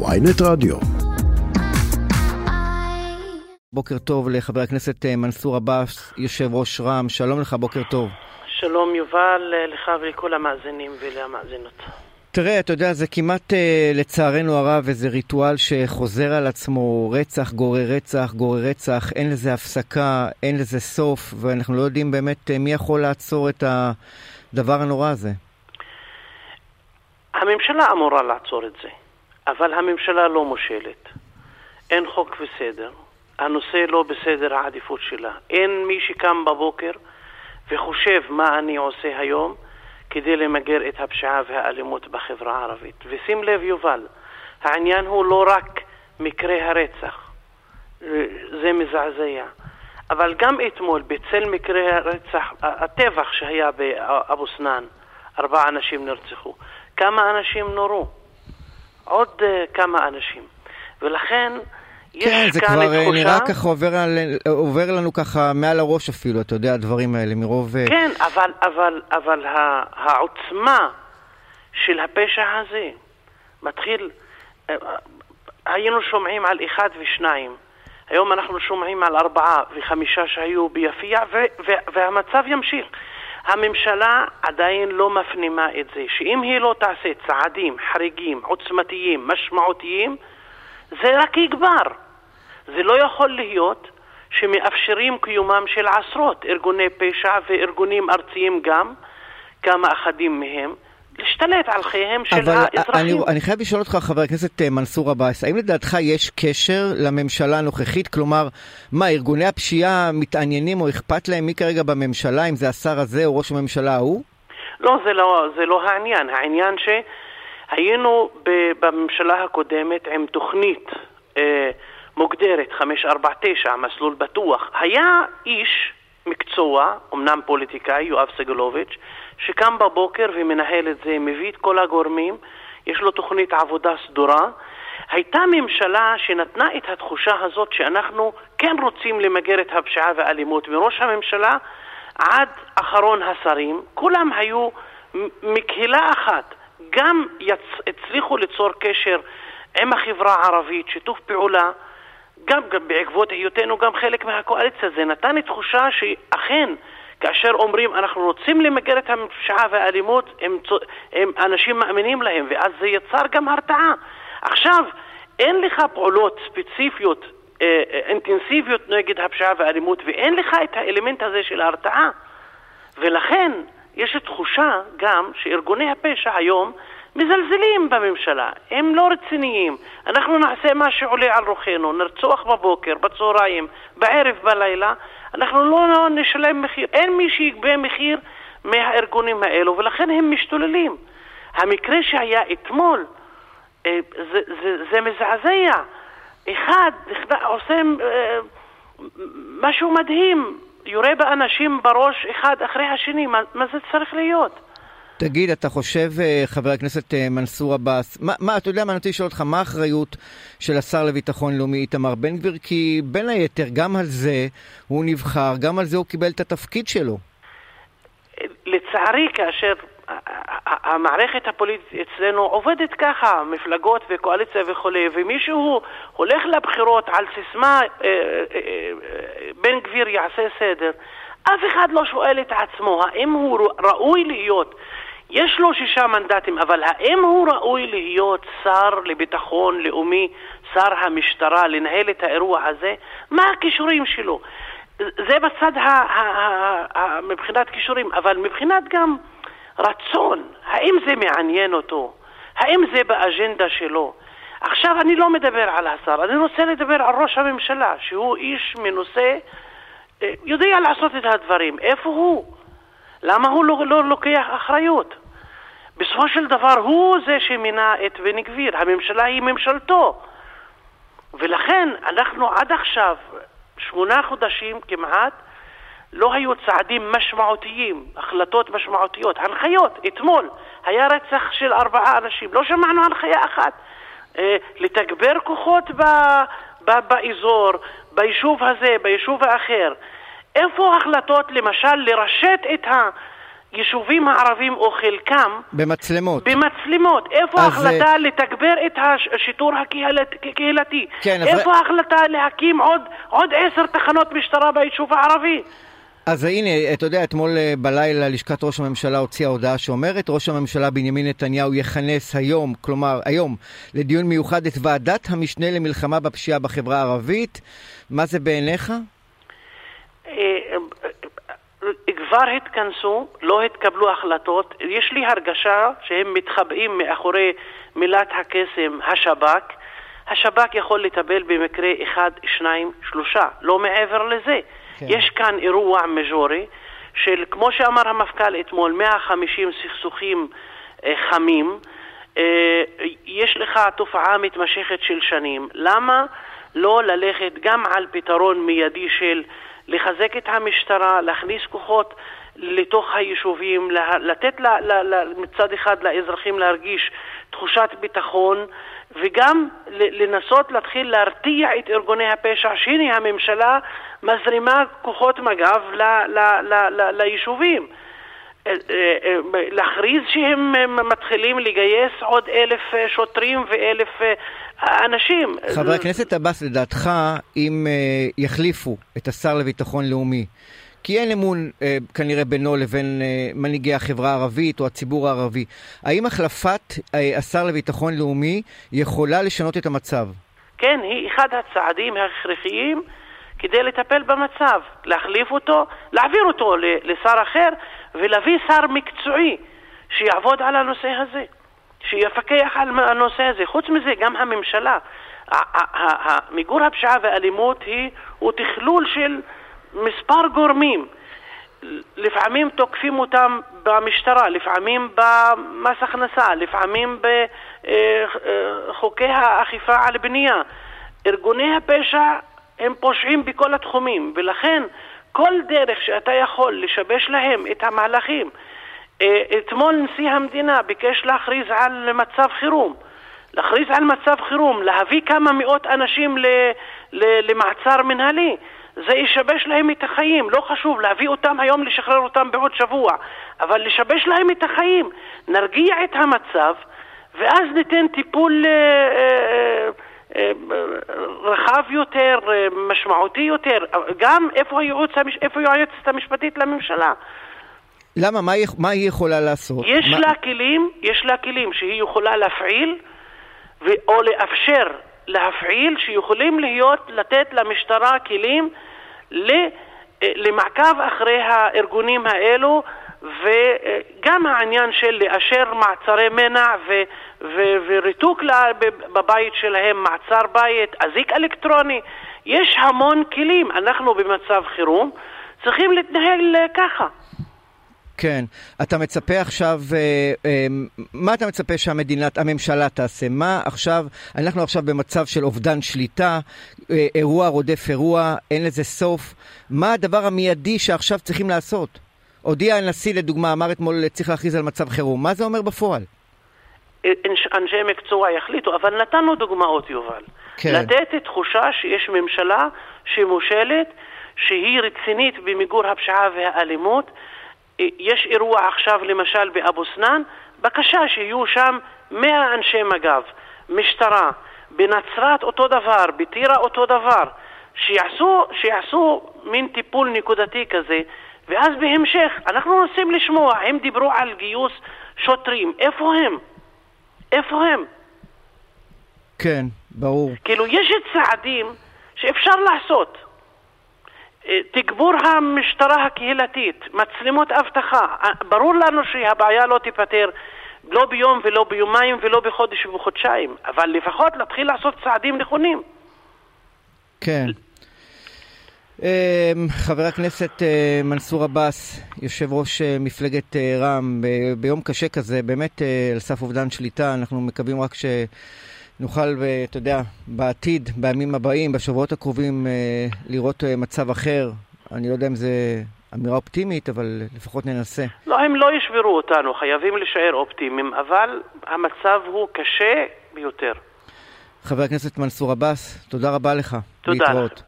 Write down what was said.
ויינט רדיו. בוקר טוב לחבר הכנסת אה, מנסור עבאס, יושב ראש רע"מ, שלום לך, בוקר טוב. שלום יובל, אה, לך ולכל המאזינים ולמאזינות. תראה, אתה יודע, זה כמעט אה, לצערנו הרב איזה ריטואל שחוזר על עצמו, רצח גורר רצח, גורר רצח, אין לזה הפסקה, אין לזה סוף, ואנחנו לא יודעים באמת מי יכול לעצור את הדבר הנורא הזה. הממשלה אמורה לעצור את זה, אבל הממשלה לא מושלת. אין חוק וסדר. הנושא לא בסדר העדיפות שלה. אין מי שקם בבוקר וחושב מה אני עושה היום כדי למגר את הפשיעה והאלימות בחברה הערבית. ושים לב, יובל, העניין הוא לא רק מקרי הרצח, זה מזעזע, אבל גם אתמול, בצל מקרי הרצח, הטבח שהיה באבו סנאן, ארבעה אנשים נרצחו. כמה אנשים נורו? עוד uh, כמה אנשים. ולכן כן, זה כבר תחושה... נראה ככה עובר, על, עובר לנו ככה מעל הראש אפילו, אתה יודע, הדברים האלה, מרוב... אה, כן, אבל, אבל, אבל העוצמה של הפשע הזה מתחיל... אה, היינו שומעים על אחד ושניים. היום אנחנו שומעים על ארבעה וחמישה שהיו ביפיע, והמצב ימשיך. הממשלה עדיין לא מפנימה את זה, שאם היא לא תעשה צעדים חריגים, עוצמתיים, משמעותיים, זה רק יגבר. זה לא יכול להיות שמאפשרים קיומם של עשרות ארגוני פשע וארגונים ארציים גם, כמה אחדים מהם, להשתלט על חייהם של אבל האזרחים. אני, אני חייב לשאול אותך, חבר הכנסת אה, מנסור עבאס, האם לדעתך יש קשר לממשלה הנוכחית? כלומר, מה, ארגוני הפשיעה מתעניינים או אכפת להם מי כרגע בממשלה, אם זה השר הזה או ראש הממשלה ההוא? לא, זה לא, זה לא העניין. העניין שהיינו בממשלה הקודמת עם תוכנית אה, מוגדרת 549, מסלול בטוח. היה איש מקצוע, אמנם פוליטיקאי, יואב סגלוביץ', שקם בבוקר ומנהל את זה, מביא את כל הגורמים, יש לו תוכנית עבודה סדורה. הייתה ממשלה שנתנה את התחושה הזאת שאנחנו כן רוצים למגר את הפשיעה והאלימות, מראש הממשלה עד אחרון השרים, כולם היו מקהילה אחת, גם יצ... הצליחו ליצור קשר עם החברה הערבית, שיתוף פעולה, גם, גם בעקבות היותנו גם חלק מהקואליציה, זה נתן תחושה שאכן כאשר אומרים אנחנו רוצים למגר את הפשיעה והאלימות, הם, הם אנשים מאמינים להם, ואז זה יצר גם הרתעה. עכשיו, אין לך פעולות ספציפיות, אה, אה, אינטנסיביות נגד הפשיעה והאלימות, ואין לך את האלמנט הזה של ההרתעה. ולכן יש תחושה גם שארגוני הפשע היום מזלזלים בממשלה, הם לא רציניים. אנחנו נעשה מה שעולה על רוחנו, נרצוח בבוקר, בצהריים, בערב, בלילה, אנחנו לא נשלם מחיר. אין מי שיגבה מחיר מהארגונים האלו, ולכן הם משתוללים. המקרה שהיה אתמול, אה, זה, זה, זה מזעזע. אחד עושה אה, משהו מדהים, יורה באנשים בראש אחד אחרי השני, מה, מה זה צריך להיות? תגיד, אתה חושב, אה, חבר הכנסת אה, מנסור עבאס, מה, מה, אתה יודע מה, אני רוצה לשאול אותך, מה האחריות של השר לביטחון לאומי איתמר בן גביר? כי בין היתר, גם על זה הוא נבחר, גם על זה הוא קיבל את התפקיד שלו. לצערי, כאשר המערכת הפוליטית אצלנו עובדת ככה, מפלגות וקואליציה וכולי, ומישהו הולך לבחירות על סיסמה אה, בן גביר יעשה סדר, אף אחד לא שואל את עצמו האם הוא ראוי להיות יש לו שישה מנדטים, אבל האם הוא ראוי להיות שר לביטחון לאומי, שר המשטרה, לנהל את האירוע הזה? מה הכישורים שלו? זה בצד ה- ה- ה- מבחינת כישורים, אבל מבחינת גם רצון, האם זה מעניין אותו? האם זה באג'נדה שלו? עכשיו אני לא מדבר על השר, אני רוצה לדבר על ראש הממשלה, שהוא איש מנוסה, אה, יודע לעשות את הדברים. איפה הוא? למה הוא לא, לא לוקח אחריות? בסופו של דבר הוא זה שמינה את בן גביר, הממשלה היא ממשלתו. ולכן אנחנו עד עכשיו, שמונה חודשים כמעט, לא היו צעדים משמעותיים, החלטות משמעותיות, הנחיות. אתמול היה רצח של ארבעה אנשים, לא שמענו הנחיה אחת. אה, לתגבר כוחות ב, ב, באזור, ביישוב הזה, ביישוב האחר. איפה החלטות, למשל, לרשת את היישובים הערבים או חלקם במצלמות. במצלמות. איפה ההחלטה זה... לתגבר את השיטור הקהילתי? כן, איפה אז... ההחלטה להקים עוד, עוד עשר תחנות משטרה ביישוב הערבי? אז הנה, אתה יודע, אתמול אה, בלילה לשכת ראש הממשלה הוציאה הודעה שאומרת ראש הממשלה בנימין נתניהו יכנס היום, כלומר היום, לדיון מיוחד את ועדת המשנה למלחמה בפשיעה בחברה הערבית. מה זה בעיניך? כבר התכנסו, לא התקבלו החלטות. יש לי הרגשה שהם מתחבאים מאחורי מילת הקסם השב"כ. השב"כ יכול לטפל במקרה אחד, שניים, שלושה, לא מעבר לזה. כן. יש כאן אירוע מז'ורי של, כמו שאמר המפכ"ל אתמול, 150 סכסוכים אה, חמים. אה, יש לך תופעה מתמשכת של שנים. למה לא ללכת גם על פתרון מיידי של לחזק את המשטרה, להכניס כוחות לתוך היישובים, לתת ל, ל, ל, מצד אחד לאזרחים להרגיש תחושת ביטחון וגם לנסות להתחיל להרתיע את ארגוני הפשע שהנה הממשלה מזרימה כוחות מג"ב ל, ל, ל, ל, ליישובים. אה, אה, אה, להכריז שהם מתחילים לגייס עוד אלף שוטרים ואלף אנשים. חבר הכנסת עבאס, לדעתך, אם יחליפו את השר לביטחון לאומי, כי אין אמון אה, כנראה בינו לבין אה, מנהיגי החברה הערבית או הציבור הערבי. האם החלפת אה, השר לביטחון לאומי יכולה לשנות את המצב? כן, היא אחד הצעדים ההכרחיים כדי לטפל במצב, להחליף אותו, להעביר אותו לשר אחר ולהביא שר מקצועי שיעבוד על הנושא הזה, שיפקח על הנושא הזה. חוץ מזה, גם הממשלה, מיגור הפשיעה והאלימות הוא תכלול של מספר גורמים. לפעמים תוקפים אותם במשטרה, לפעמים במס הכנסה, לפעמים בחוקי האכיפה על בנייה. ארגוני הפשע הם פושעים בכל התחומים, ולכן כל דרך שאתה יכול לשבש להם את המהלכים. אה, אתמול נשיא המדינה ביקש להכריז על מצב חירום. להכריז על מצב חירום, להביא כמה מאות אנשים למעצר מנהלי. זה ישבש להם את החיים. לא חשוב להביא אותם היום, לשחרר אותם בעוד שבוע, אבל לשבש להם את החיים. נרגיע את המצב, ואז ניתן טיפול אה, אה, אה, רחב יותר, משמעותי יותר. גם איפה, הייעוץ, איפה היועצת המשפטית לממשלה? למה? מה היא, מה היא יכולה לעשות? יש מה... לה כלים, יש לה כלים שהיא יכולה להפעיל ו... או לאפשר להפעיל, שיכולים להיות, לתת למשטרה כלים למעקב אחרי הארגונים האלו וגם העניין של לאשר מעצרי מנע ו, ו, וריתוק בבית שלהם, מעצר בית, אזיק אלקטרוני, יש המון כלים. אנחנו במצב חירום צריכים להתנהל ככה. כן. אתה מצפה עכשיו, אה, אה, מה אתה מצפה שהמדינה, הממשלה תעשה? מה עכשיו, אנחנו עכשיו במצב של אובדן שליטה, אה, אירוע רודף אירוע, אין לזה סוף. מה הדבר המיידי שעכשיו צריכים לעשות? הודיע הנשיא לדוגמה, אמר אתמול צריך להכריז על מצב חירום. מה זה אומר בפועל? אנשי מקצוע יחליטו, אבל נתנו דוגמאות, יובל. כן. לתת תחושה שיש ממשלה שמושלת, שהיא רצינית במיגור הפשיעה והאלימות, יש אירוע עכשיו למשל באבו סנאן, בקשה שיהיו שם 100 אנשי מג"ב, משטרה, בנצרת אותו דבר, בטירה אותו דבר, שיעשו, שיעשו מין טיפול נקודתי כזה, ואז בהמשך אנחנו רוצים לשמוע, הם דיברו על גיוס שוטרים, איפה הם? איפה הם? כן, ברור. כאילו יש צעדים שאפשר לעשות. תגבור המשטרה הקהילתית, מצלמות אבטחה, ברור לנו שהבעיה לא תיפתר לא ביום ולא ביומיים ולא בחודש ובחודשיים, אבל לפחות להתחיל לעשות צעדים נכונים. כן. אמ, חבר הכנסת אה, מנסור עבאס, יושב ראש אה, מפלגת אה, רע"מ, ביום קשה כזה, באמת על סף אובדן שליטה, אנחנו מקווים רק ש... נוכל, אתה יודע, בעתיד, בימים הבאים, בשבועות הקרובים, לראות מצב אחר. אני לא יודע אם זה אמירה אופטימית, אבל לפחות ננסה. לא, הם לא ישברו אותנו, חייבים להישאר אופטימיים, אבל המצב הוא קשה ביותר. חבר הכנסת מנסור עבאס, תודה רבה לך. תודה להתראות.